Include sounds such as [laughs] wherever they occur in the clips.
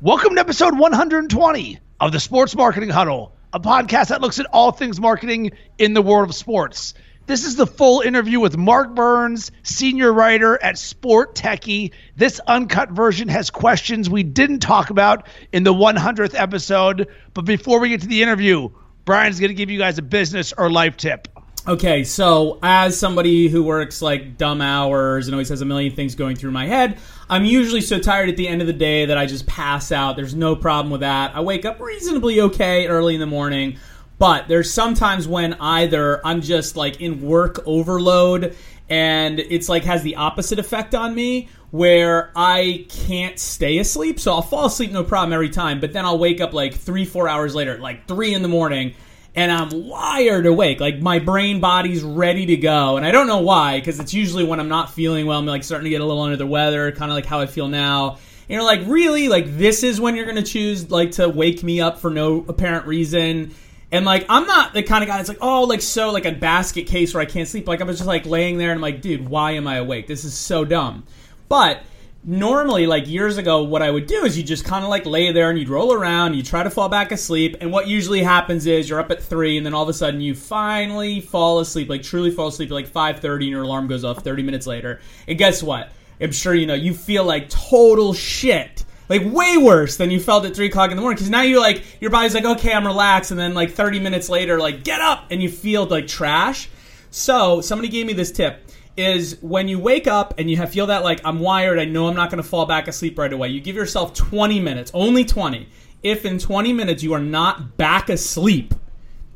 Welcome to episode 120 of the Sports Marketing Huddle, a podcast that looks at all things marketing in the world of sports. This is the full interview with Mark Burns, senior writer at Sport Techie. This uncut version has questions we didn't talk about in the 100th episode. But before we get to the interview, Brian's going to give you guys a business or life tip. Okay, so as somebody who works like dumb hours and always has a million things going through my head, I'm usually so tired at the end of the day that I just pass out. There's no problem with that. I wake up reasonably okay early in the morning, but there's sometimes when either I'm just like in work overload and it's like has the opposite effect on me where I can't stay asleep. So I'll fall asleep no problem every time, but then I'll wake up like three, four hours later, like three in the morning and I'm wired awake. Like my brain body's ready to go. And I don't know why, because it's usually when I'm not feeling well, I'm like starting to get a little under the weather, kind of like how I feel now. And you're like, really? Like this is when you're gonna choose like to wake me up for no apparent reason. And like I'm not the kind of guy that's like, oh, like so like a basket case where I can't sleep. Like I'm just like laying there and I'm like, dude, why am I awake? This is so dumb. But normally like years ago what i would do is you just kind of like lay there and you'd roll around you try to fall back asleep and what usually happens is you're up at 3 and then all of a sudden you finally fall asleep like truly fall asleep at like 5.30 and your alarm goes off 30 minutes later. And guess what? I'm sure you know you feel like total shit. Like way worse than you felt at 3 o'clock in the morning because now you're like your body's like okay i'm relaxed and then like 30 minutes later like get up and you feel like trash. So somebody gave me this tip is when you wake up and you have, feel that like I'm wired, I know I'm not going to fall back asleep right away. You give yourself 20 minutes, only 20. If in 20 minutes you are not back asleep,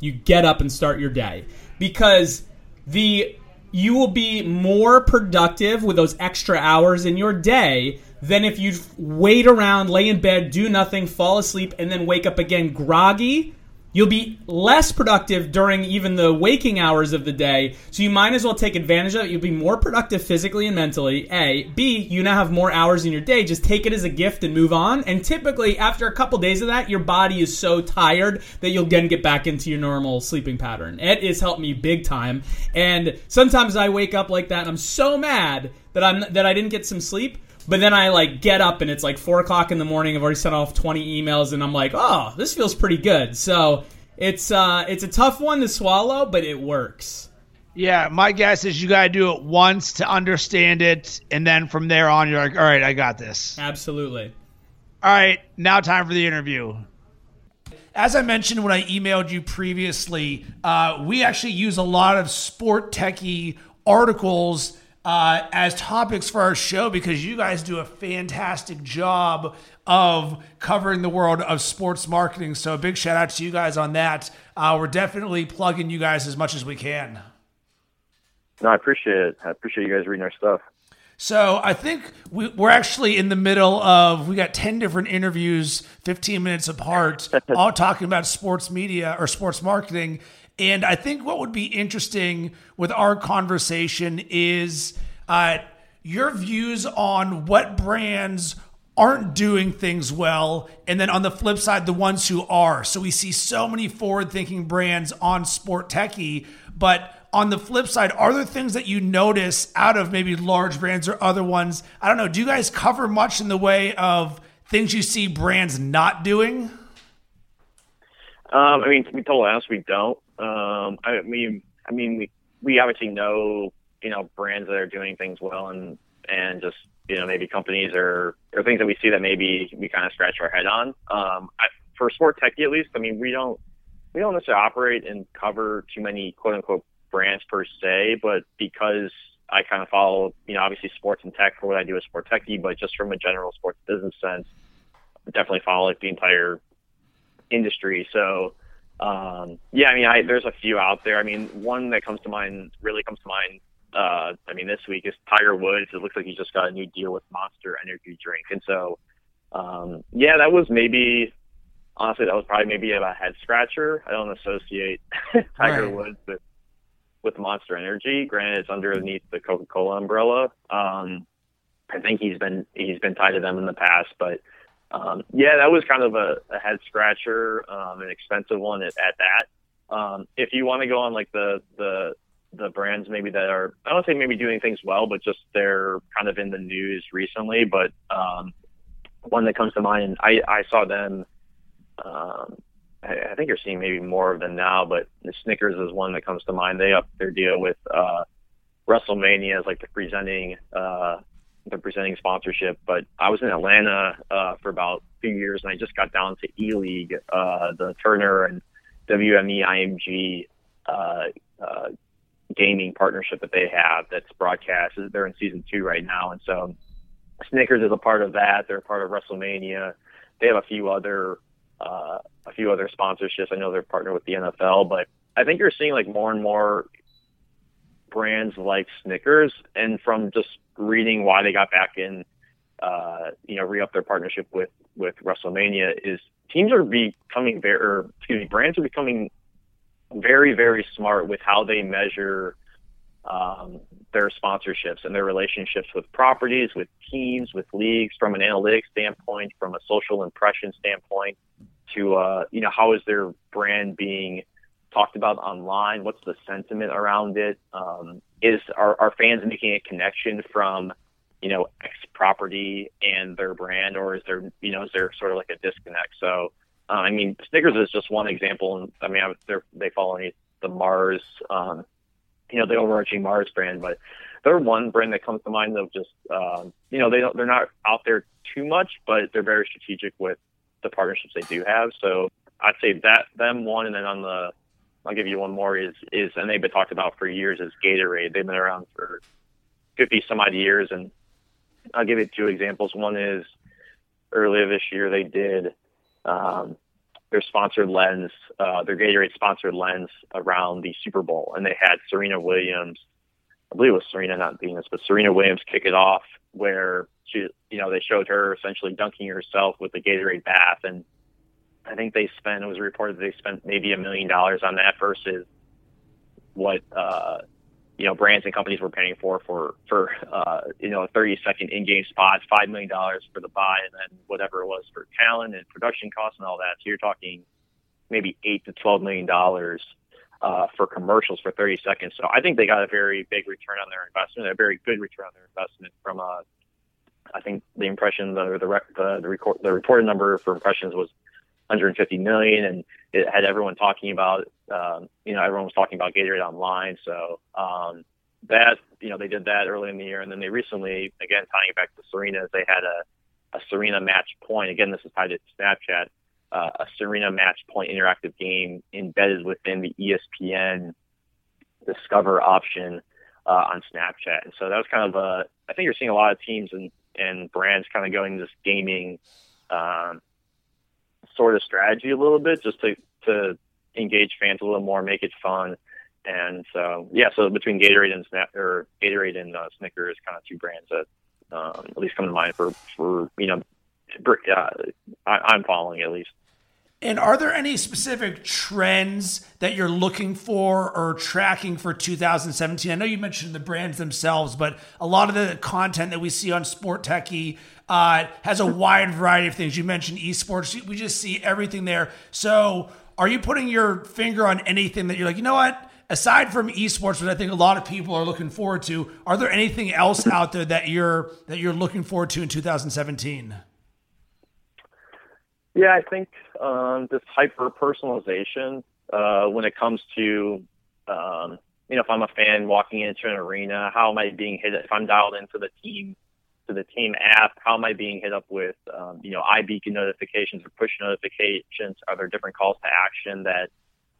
you get up and start your day because the you will be more productive with those extra hours in your day than if you wait around, lay in bed, do nothing, fall asleep, and then wake up again groggy You'll be less productive during even the waking hours of the day, so you might as well take advantage of it. You'll be more productive physically and mentally. A. B. You now have more hours in your day. Just take it as a gift and move on. And typically, after a couple days of that, your body is so tired that you'll then get back into your normal sleeping pattern. It has helped me big time. And sometimes I wake up like that and I'm so mad that I'm that I didn't get some sleep. But then I like get up and it's like four o'clock in the morning. I've already sent off twenty emails and I'm like, oh, this feels pretty good. So it's uh, it's a tough one to swallow, but it works. Yeah, my guess is you got to do it once to understand it, and then from there on, you're like, all right, I got this. Absolutely. All right, now time for the interview. As I mentioned when I emailed you previously, uh, we actually use a lot of sport techie articles uh, as topics for our show because you guys do a fantastic job of covering the world of sports marketing. So, a big shout out to you guys on that. Uh, we're definitely plugging you guys as much as we can. No, I appreciate it. I appreciate you guys reading our stuff. So I think we, are actually in the middle of we got ten different interviews, fifteen minutes apart, [laughs] all talking about sports media or sports marketing. And I think what would be interesting with our conversation is uh, your views on what brands aren't doing things well, and then on the flip side, the ones who are. So we see so many forward-thinking brands on Sport Techie, but on the flip side, are there things that you notice out of maybe large brands or other ones? I don't know. Do you guys cover much in the way of things you see brands not doing? Um, I mean, to be totally honest, we don't. Um, I mean, I mean, we, we obviously know, you know, brands that are doing things well and, and just, you know, maybe companies or, or things that we see that maybe we kind of scratch our head on. Um, I, for Sport Techie, at least, I mean, we don't, we don't necessarily operate and cover too many quote unquote brands per se, but because I kind of follow, you know, obviously sports and tech for what I do as Sport Techie, but just from a general sports business sense, definitely follow like the entire industry. So, um, yeah, I mean, I, there's a few out there. I mean, one that comes to mind, really comes to mind. Uh, I mean, this week is Tiger Woods. It looks like he just got a new deal with Monster Energy Drink, and so, um, yeah, that was maybe, honestly, that was probably maybe a head scratcher. I don't associate [laughs] Tiger right. Woods with with Monster Energy. Granted, it's underneath the Coca Cola umbrella. Um, I think he's been he's been tied to them in the past, but um, yeah, that was kind of a, a head scratcher, um, an expensive one at, at that. Um, if you want to go on like the the the brands maybe that are I don't say maybe doing things well, but just they're kind of in the news recently. But um, one that comes to mind. I I saw them. Um, I, I think you're seeing maybe more of them now, but the Snickers is one that comes to mind. They upped their deal with uh, WrestleMania as like the presenting uh, the presenting sponsorship. But I was in Atlanta uh, for about two years, and I just got down to E League, uh, the Turner and WME IMG uh, uh, gaming partnership that they have that's broadcast. They're in season two right now, and so Snickers is a part of that. They're a part of WrestleMania. They have a few other uh, a few other sponsorships. I know they're partnered with the NFL, but I think you're seeing like more and more brands like Snickers, and from just reading why they got back in, uh, you know, re up their partnership with with WrestleMania is teams are becoming very, or, excuse me, brands are becoming very very smart with how they measure um, their sponsorships and their relationships with properties, with teams, with leagues, from an analytics standpoint, from a social impression standpoint, to uh, you know how is their brand being talked about online? What's the sentiment around it? Um, is are, are fans making a connection from you know X property and their brand, or is there you know is there sort of like a disconnect? So uh, I mean, Snickers is just one example, and I mean they're, they follow the Mars, um, you know, the overarching Mars brand, but they're one brand that comes to mind of just um, you know they don't they're not out there too much, but they're very strategic with the partnerships they do have. So I'd say that them one, and then on the I'll give you one more is is and they've been talked about for years is Gatorade. They've been around for fifty some odd years, and I'll give you two examples. One is earlier this year they did um, their sponsored lens, uh, their Gatorade sponsored lens around the Super Bowl, and they had Serena Williams. I believe it was Serena, not Venus, but Serena Williams kick it off where she, you know, they showed her essentially dunking herself with the Gatorade bath, and I think they spent. It was reported they spent maybe a million dollars on that versus what uh, you know brands and companies were paying for for for uh, you know a 30 second in-game spot, five million dollars for the buy, and then whatever it was for talent and production costs and all that. So you're talking maybe eight to 12 million dollars uh, for commercials for 30 seconds. So I think they got a very big return on their investment, a very good return on their investment from a. Uh, I think the impression, the the the, the, record, the reported number for impressions was 150 million, and it had everyone talking about, um, you know, everyone was talking about Gatorade online. So um, that, you know, they did that early in the year, and then they recently, again, tying it back to Serena, they had a, a Serena match point. Again, this is tied to Snapchat. Uh, a Serena match point interactive game embedded within the ESPN Discover option uh, on Snapchat, and so that was kind of a. I think you're seeing a lot of teams and and brands kind of going this gaming um, sort of strategy a little bit just to to engage fans a little more, make it fun. And so, yeah, so between Gatorade and Snap or Gatorade and uh, Snickers, kind of two brands that um, at least come to mind for for you know, uh, I, I'm following at least. And are there any specific trends that you're looking for or tracking for 2017? I know you mentioned the brands themselves, but a lot of the content that we see on Sport Techie uh, has a [laughs] wide variety of things. You mentioned esports. We just see everything there. So, are you putting your finger on anything that you're like, you know what? Aside from esports, which I think a lot of people are looking forward to, are there anything else [laughs] out there that you're that you're looking forward to in 2017? Yeah, I think um, this hyper personalization uh, when it comes to, um, you know, if I'm a fan walking into an arena, how am I being hit? If I'm dialed into the team, to the team app, how am I being hit up with, um, you know, iBeacon notifications or push notifications? Are there different calls to action that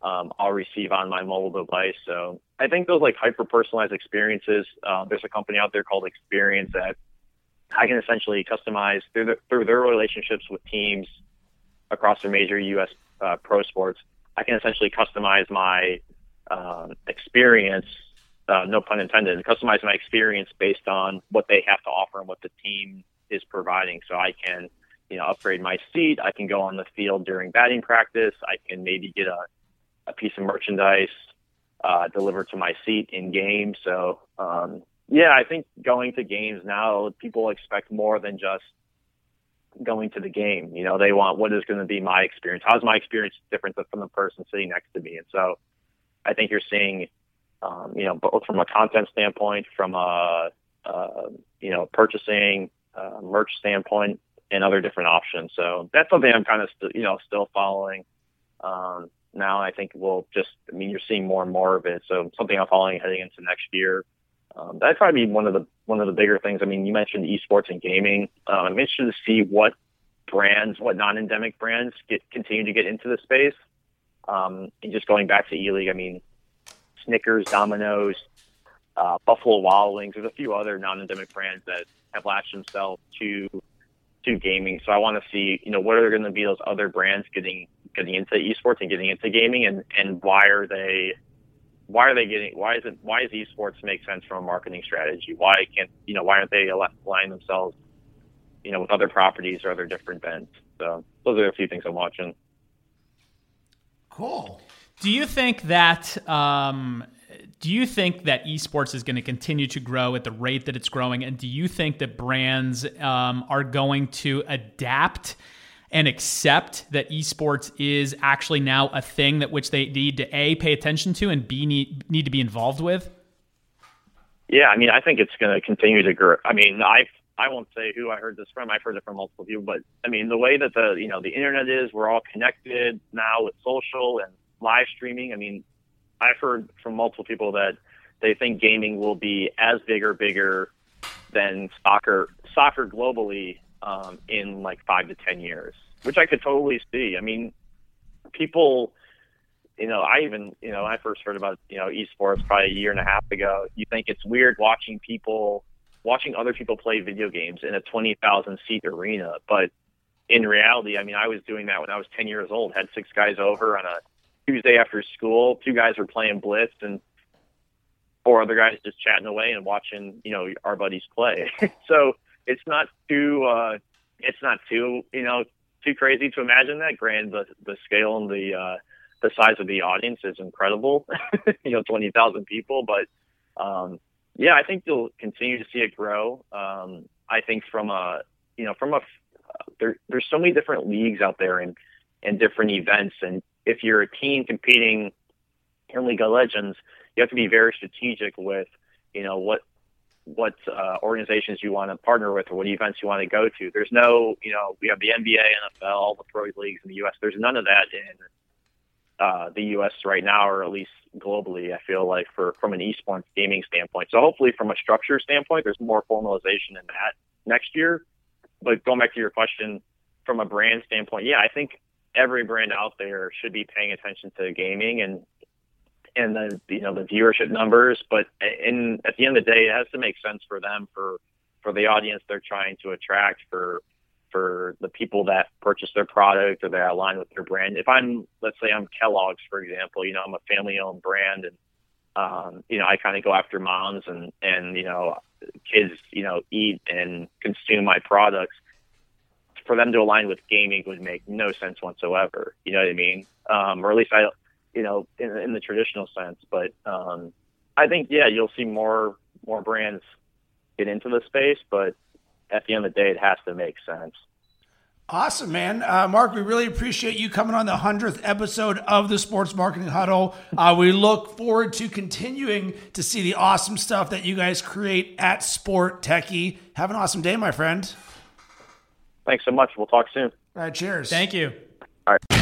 um, I'll receive on my mobile device? So I think those like hyper personalized experiences. Uh, there's a company out there called Experience that I can essentially customize through, the, through their relationships with teams across the major U.S. Uh, pro sports, I can essentially customize my um, experience, uh, no pun intended, customize my experience based on what they have to offer and what the team is providing. So I can, you know, upgrade my seat. I can go on the field during batting practice. I can maybe get a, a piece of merchandise uh, delivered to my seat in game. So, um, yeah, I think going to games now, people expect more than just going to the game. You know, they want what is going to be my experience. How's my experience different from the person sitting next to me? And so, I think you're seeing, um, you know, both from a content standpoint, from a, uh, you know, purchasing uh, merch standpoint, and other different options. So that's something I'm kind of st- you know still following. Um, now I think we'll just I mean you're seeing more and more of it. So something I'm following heading into next year. Um, that'd probably be one of the one of the bigger things. I mean, you mentioned esports and gaming. Um, I'm interested to see what brands, what non-endemic brands, get continue to get into the space. Um, and just going back to E League, I mean, Snickers, Domino's, uh, Buffalo Wild Wings. There's a few other non-endemic brands that have latched themselves to to gaming. So I want to see, you know, what are going to be those other brands getting getting into esports and getting into gaming, and and why are they why are they getting why is it why is esports make sense from a marketing strategy? Why can't you know why aren't they aligning themselves, you know, with other properties or other different events? So those are a few things I'm watching. Cool. Do you think that um, do you think that esports is going to continue to grow at the rate that it's growing, and do you think that brands um, are going to adapt? And accept that esports is actually now a thing that which they need to a pay attention to and b need need to be involved with? Yeah, I mean, I think it's going to continue to grow. I mean, I I won't say who I heard this from. I've heard it from multiple people, but I mean, the way that the you know the internet is, we're all connected now with social and live streaming. I mean, I've heard from multiple people that they think gaming will be as big or bigger than soccer soccer globally um, in like five to ten years, which I could totally see. I mean, people, you know, I even you know I first heard about you know esports probably a year and a half ago. You think it's weird watching people watching other people play video games in a twenty thousand seat arena, but in reality, I mean, I was doing that when I was ten years old. Had six guys over on a Tuesday after school. Two guys were playing Blitz, and four other guys just chatting away and watching, you know, our buddies play. [laughs] so it's not too, uh, it's not too, you know, too crazy to imagine that. Grand, the the scale and the uh, the size of the audience is incredible. [laughs] you know, twenty thousand people, but um, yeah, I think you'll continue to see it grow. Um, I think from a, you know, from a, there, there's so many different leagues out there and and different events, and if you're a team competing in League of Legends, you have to be very strategic with, you know, what what uh, organizations you want to partner with or what events you want to go to. There's no, you know, we have the NBA, NFL, the pro leagues in the U.S. There's none of that in uh, the U.S. right now, or at least globally. I feel like for from an esports gaming standpoint. So hopefully, from a structure standpoint, there's more formalization in that next year. But going back to your question, from a brand standpoint, yeah, I think every brand out there should be paying attention to gaming and and the you know the viewership numbers. But in at the end of the day, it has to make sense for them for for the audience they're trying to attract for for the people that purchase their product or that align with their brand. If I'm let's say I'm Kellogg's for example, you know I'm a family owned brand and um, you know I kind of go after moms and and you know kids you know eat and consume my products for them to align with gaming would make no sense whatsoever. You know what I mean? Um, or at least I, you know, in, in the traditional sense. But um, I think yeah, you'll see more more brands get into the space, but at the end of the day, it has to make sense. Awesome, man. Uh, Mark, we really appreciate you coming on the 100th episode of the Sports Marketing Huddle. Uh, we look forward to continuing to see the awesome stuff that you guys create at Sport Techie. Have an awesome day, my friend. Thanks so much. We'll talk soon. All right, cheers. Thank you. All right.